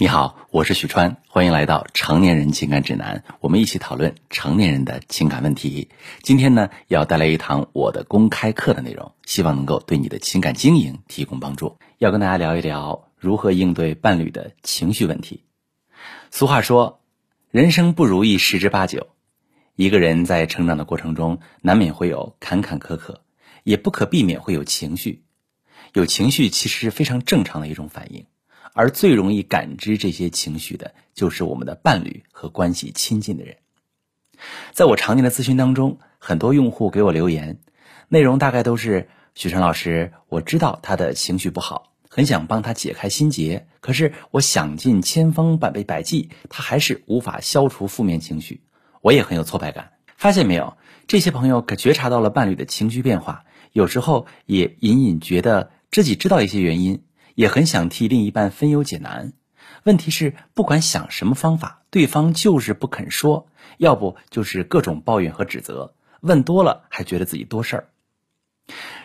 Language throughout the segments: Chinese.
你好，我是许川，欢迎来到成年人情感指南，我们一起讨论成年人的情感问题。今天呢，要带来一堂我的公开课的内容，希望能够对你的情感经营提供帮助。要跟大家聊一聊如何应对伴侣的情绪问题。俗话说，人生不如意十之八九，一个人在成长的过程中，难免会有坎坎坷坷，也不可避免会有情绪。有情绪其实是非常正常的一种反应。而最容易感知这些情绪的，就是我们的伴侣和关系亲近的人。在我常年的咨询当中，很多用户给我留言，内容大概都是：许晨老师，我知道他的情绪不好，很想帮他解开心结，可是我想尽千方百百计，他还是无法消除负面情绪，我也很有挫败感。发现没有，这些朋友可觉察到了伴侣的情绪变化，有时候也隐隐觉得自己知道一些原因。也很想替另一半分忧解难，问题是不管想什么方法，对方就是不肯说，要不就是各种抱怨和指责，问多了还觉得自己多事儿。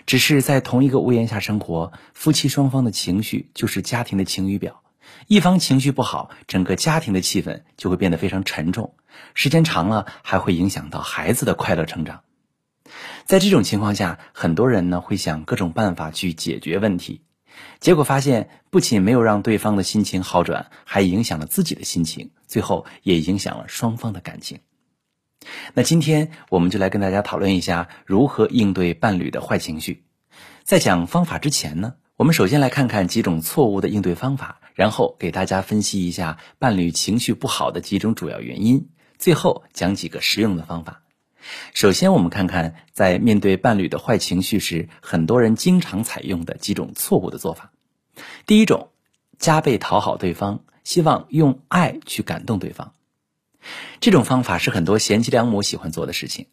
只是在同一个屋檐下生活，夫妻双方的情绪就是家庭的晴雨表，一方情绪不好，整个家庭的气氛就会变得非常沉重，时间长了还会影响到孩子的快乐成长。在这种情况下，很多人呢会想各种办法去解决问题。结果发现，不仅没有让对方的心情好转，还影响了自己的心情，最后也影响了双方的感情。那今天我们就来跟大家讨论一下如何应对伴侣的坏情绪。在讲方法之前呢，我们首先来看看几种错误的应对方法，然后给大家分析一下伴侣情绪不好的几种主要原因，最后讲几个实用的方法。首先，我们看看在面对伴侣的坏情绪时，很多人经常采用的几种错误的做法。第一种，加倍讨好对方，希望用爱去感动对方。这种方法是很多贤妻良母喜欢做的事情。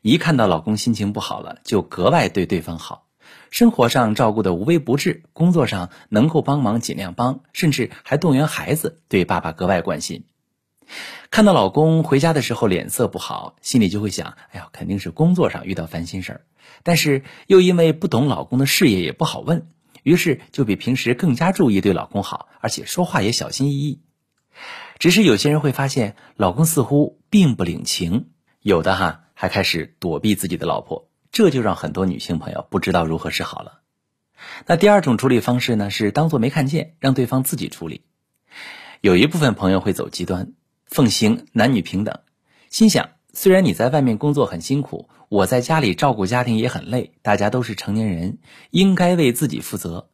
一看到老公心情不好了，就格外对对方好，生活上照顾的无微不至，工作上能够帮忙尽量帮，甚至还动员孩子对爸爸格外关心。看到老公回家的时候脸色不好，心里就会想：哎呀，肯定是工作上遇到烦心事儿。但是又因为不懂老公的事业，也不好问，于是就比平时更加注意对老公好，而且说话也小心翼翼。只是有些人会发现，老公似乎并不领情，有的哈还开始躲避自己的老婆，这就让很多女性朋友不知道如何是好了。那第二种处理方式呢，是当做没看见，让对方自己处理。有一部分朋友会走极端。奉行男女平等，心想虽然你在外面工作很辛苦，我在家里照顾家庭也很累，大家都是成年人，应该为自己负责。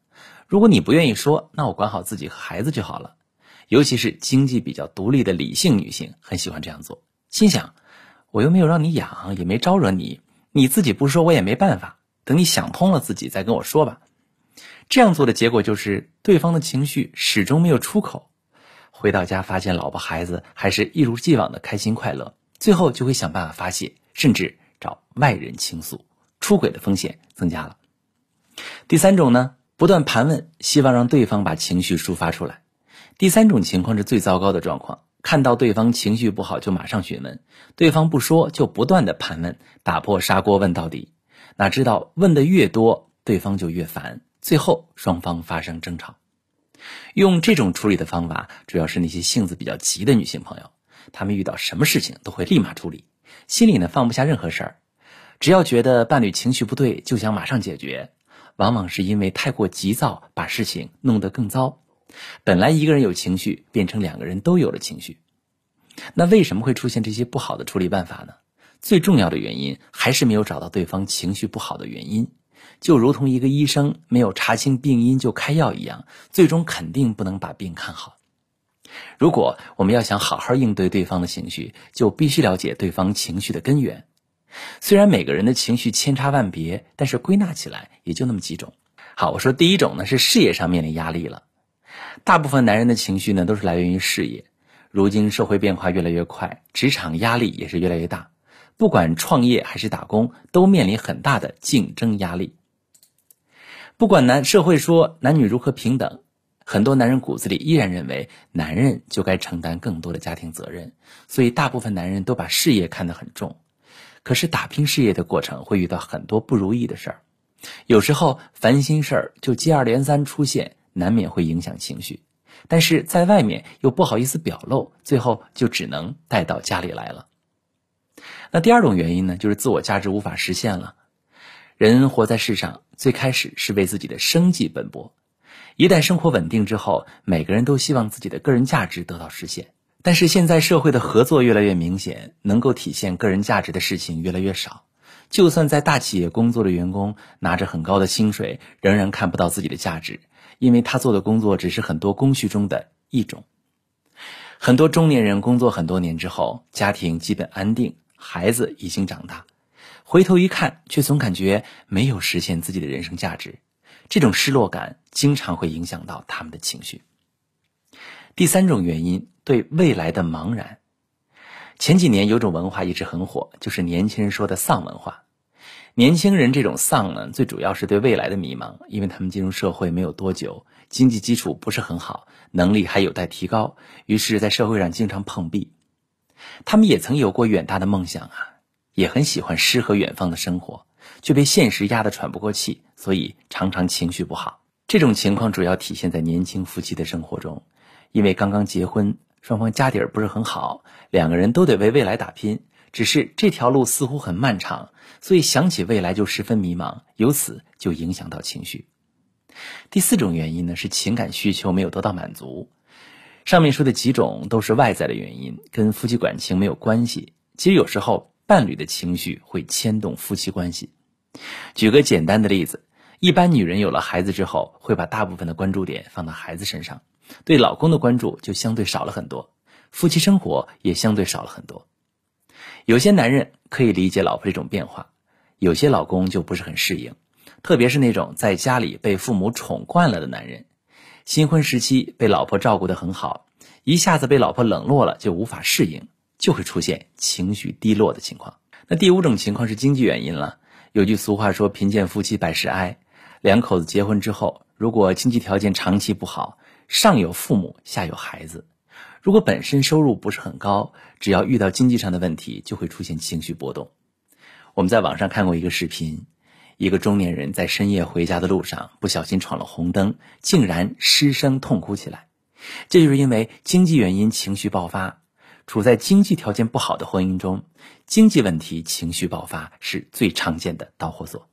如果你不愿意说，那我管好自己和孩子就好了。尤其是经济比较独立的理性女性，很喜欢这样做。心想，我又没有让你养，也没招惹你，你自己不说，我也没办法。等你想通了，自己再跟我说吧。这样做的结果就是，对方的情绪始终没有出口。回到家，发现老婆孩子还是一如既往的开心快乐，最后就会想办法发泄，甚至找外人倾诉，出轨的风险增加了。第三种呢，不断盘问，希望让对方把情绪抒发出来。第三种情况是最糟糕的状况，看到对方情绪不好就马上询问，对方不说就不断的盘问，打破砂锅问到底。哪知道问的越多，对方就越烦，最后双方发生争吵。用这种处理的方法，主要是那些性子比较急的女性朋友，她们遇到什么事情都会立马处理，心里呢放不下任何事儿，只要觉得伴侣情绪不对，就想马上解决，往往是因为太过急躁，把事情弄得更糟。本来一个人有情绪，变成两个人都有了情绪，那为什么会出现这些不好的处理办法呢？最重要的原因还是没有找到对方情绪不好的原因。就如同一个医生没有查清病因就开药一样，最终肯定不能把病看好。如果我们要想好好应对对方的情绪，就必须了解对方情绪的根源。虽然每个人的情绪千差万别，但是归纳起来也就那么几种。好，我说第一种呢是事业上面临压力了。大部分男人的情绪呢都是来源于事业。如今社会变化越来越快，职场压力也是越来越大。不管创业还是打工，都面临很大的竞争压力。不管男社会说男女如何平等，很多男人骨子里依然认为男人就该承担更多的家庭责任，所以大部分男人都把事业看得很重。可是打拼事业的过程会遇到很多不如意的事儿，有时候烦心事儿就接二连三出现，难免会影响情绪。但是在外面又不好意思表露，最后就只能带到家里来了。那第二种原因呢，就是自我价值无法实现了。人活在世上，最开始是为自己的生计奔波，一旦生活稳定之后，每个人都希望自己的个人价值得到实现。但是现在社会的合作越来越明显，能够体现个人价值的事情越来越少。就算在大企业工作的员工，拿着很高的薪水，仍然看不到自己的价值，因为他做的工作只是很多工序中的一种。很多中年人工作很多年之后，家庭基本安定，孩子已经长大，回头一看，却总感觉没有实现自己的人生价值，这种失落感经常会影响到他们的情绪。第三种原因，对未来的茫然。前几年有种文化一直很火，就是年轻人说的丧文化。年轻人这种丧呢，最主要是对未来的迷茫，因为他们进入社会没有多久，经济基础不是很好，能力还有待提高，于是，在社会上经常碰壁。他们也曾有过远大的梦想啊，也很喜欢诗和远方的生活，却被现实压得喘不过气，所以常常情绪不好。这种情况主要体现在年轻夫妻的生活中，因为刚刚结婚。双方家底儿不是很好，两个人都得为未来打拼，只是这条路似乎很漫长，所以想起未来就十分迷茫，由此就影响到情绪。第四种原因呢是情感需求没有得到满足。上面说的几种都是外在的原因，跟夫妻感情没有关系。其实有时候伴侣的情绪会牵动夫妻关系。举个简单的例子，一般女人有了孩子之后，会把大部分的关注点放到孩子身上。对老公的关注就相对少了很多，夫妻生活也相对少了很多。有些男人可以理解老婆这种变化，有些老公就不是很适应，特别是那种在家里被父母宠惯了的男人，新婚时期被老婆照顾得很好，一下子被老婆冷落了就无法适应，就会出现情绪低落的情况。那第五种情况是经济原因了。有句俗话说“贫贱夫妻百事哀”，两口子结婚之后，如果经济条件长期不好，上有父母，下有孩子。如果本身收入不是很高，只要遇到经济上的问题，就会出现情绪波动。我们在网上看过一个视频，一个中年人在深夜回家的路上不小心闯了红灯，竟然失声痛哭起来。这就是因为经济原因情绪爆发。处在经济条件不好的婚姻中，经济问题情绪爆发是最常见的导火索。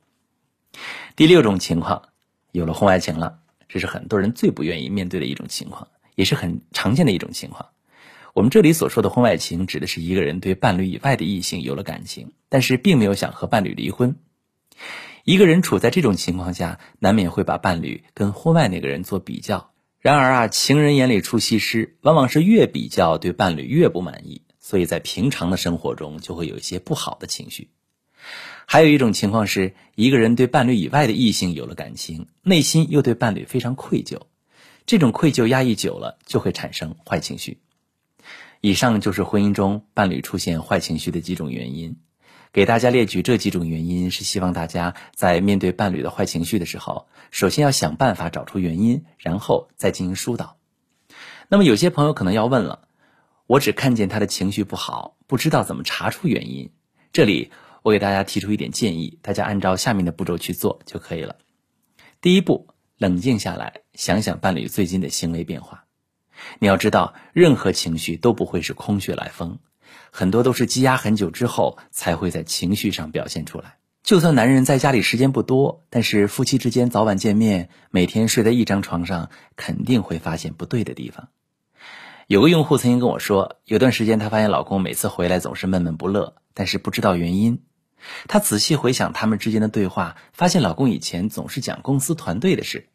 第六种情况，有了婚外情了。这是很多人最不愿意面对的一种情况，也是很常见的一种情况。我们这里所说的婚外情，指的是一个人对伴侣以外的异性有了感情，但是并没有想和伴侣离婚。一个人处在这种情况下，难免会把伴侣跟婚外那个人做比较。然而啊，情人眼里出西施，往往是越比较对伴侣越不满意，所以在平常的生活中就会有一些不好的情绪。还有一种情况是，一个人对伴侣以外的异性有了感情，内心又对伴侣非常愧疚，这种愧疚压抑久了，就会产生坏情绪。以上就是婚姻中伴侣出现坏情绪的几种原因。给大家列举这几种原因，是希望大家在面对伴侣的坏情绪的时候，首先要想办法找出原因，然后再进行疏导。那么有些朋友可能要问了，我只看见他的情绪不好，不知道怎么查出原因。这里。我给大家提出一点建议，大家按照下面的步骤去做就可以了。第一步，冷静下来，想想伴侣最近的行为变化。你要知道，任何情绪都不会是空穴来风，很多都是积压很久之后才会在情绪上表现出来。就算男人在家里时间不多，但是夫妻之间早晚见面，每天睡在一张床上，肯定会发现不对的地方。有个用户曾经跟我说，有段时间她发现老公每次回来总是闷闷不乐，但是不知道原因。她仔细回想他们之间的对话，发现老公以前总是讲公司团队的事，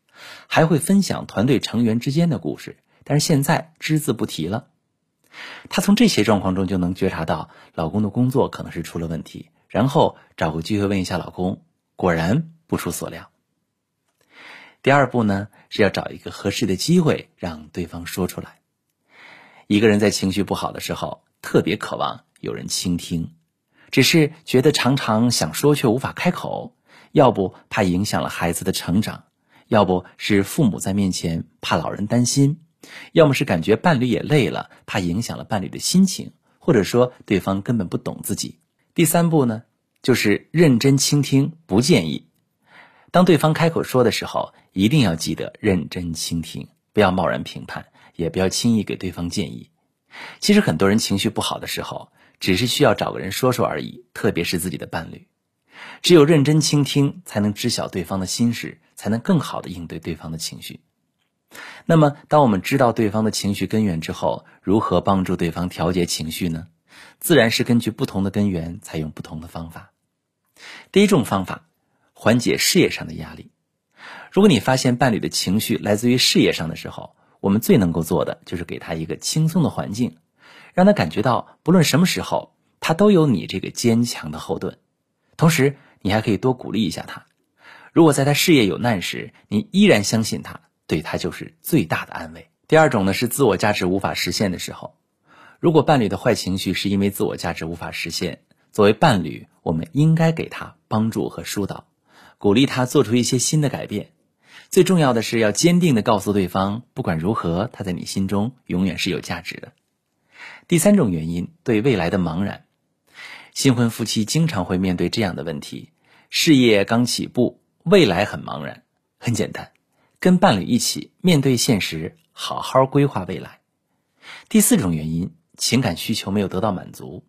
还会分享团队成员之间的故事，但是现在只字不提了。她从这些状况中就能觉察到老公的工作可能是出了问题，然后找个机会问一下老公，果然不出所料。第二步呢，是要找一个合适的机会让对方说出来。一个人在情绪不好的时候，特别渴望有人倾听。只是觉得常常想说却无法开口，要不怕影响了孩子的成长，要不是父母在面前怕老人担心，要么是感觉伴侣也累了，怕影响了伴侣的心情，或者说对方根本不懂自己。第三步呢，就是认真倾听，不建议。当对方开口说的时候，一定要记得认真倾听，不要贸然评判，也不要轻易给对方建议。其实很多人情绪不好的时候，只是需要找个人说说而已，特别是自己的伴侣。只有认真倾听，才能知晓对方的心事，才能更好的应对对方的情绪。那么，当我们知道对方的情绪根源之后，如何帮助对方调节情绪呢？自然是根据不同的根源，采用不同的方法。第一种方法，缓解事业上的压力。如果你发现伴侣的情绪来自于事业上的时候，我们最能够做的就是给他一个轻松的环境，让他感觉到不论什么时候，他都有你这个坚强的后盾。同时，你还可以多鼓励一下他。如果在他事业有难时，你依然相信他，对他就是最大的安慰。第二种呢，是自我价值无法实现的时候，如果伴侣的坏情绪是因为自我价值无法实现，作为伴侣，我们应该给他帮助和疏导，鼓励他做出一些新的改变。最重要的是要坚定的告诉对方，不管如何，他在你心中永远是有价值的。第三种原因，对未来的茫然。新婚夫妻经常会面对这样的问题：事业刚起步，未来很茫然。很简单，跟伴侣一起面对现实，好好规划未来。第四种原因，情感需求没有得到满足。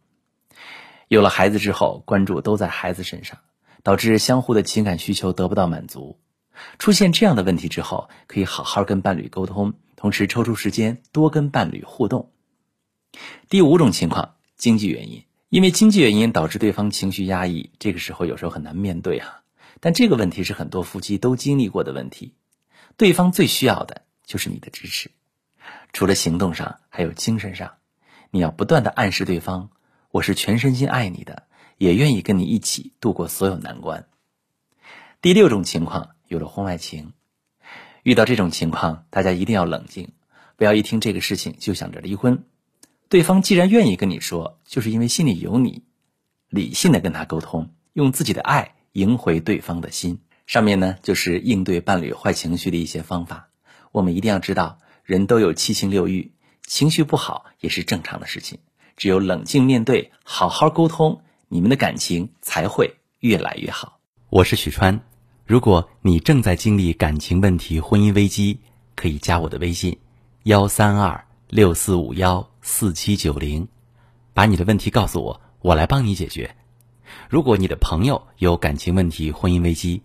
有了孩子之后，关注都在孩子身上，导致相互的情感需求得不到满足。出现这样的问题之后，可以好好跟伴侣沟通，同时抽出时间多跟伴侣互动。第五种情况，经济原因。因为经济原因导致对方情绪压抑，这个时候有时候很难面对啊。但这个问题是很多夫妻都经历过的问题，对方最需要的就是你的支持，除了行动上，还有精神上，你要不断的暗示对方，我是全身心爱你的，也愿意跟你一起度过所有难关。第六种情况，有了婚外情，遇到这种情况，大家一定要冷静，不要一听这个事情就想着离婚。对方既然愿意跟你说，就是因为心里有你，理性的跟他沟通，用自己的爱赢回对方的心。上面呢就是应对伴侣坏情绪的一些方法。我们一定要知道，人都有七情六欲，情绪不好也是正常的事情。只有冷静面对，好好沟通，你们的感情才会越来越好。我是许川，如果你正在经历感情问题、婚姻危机，可以加我的微信：幺三二六四五幺。四七九零，把你的问题告诉我，我来帮你解决。如果你的朋友有感情问题、婚姻危机，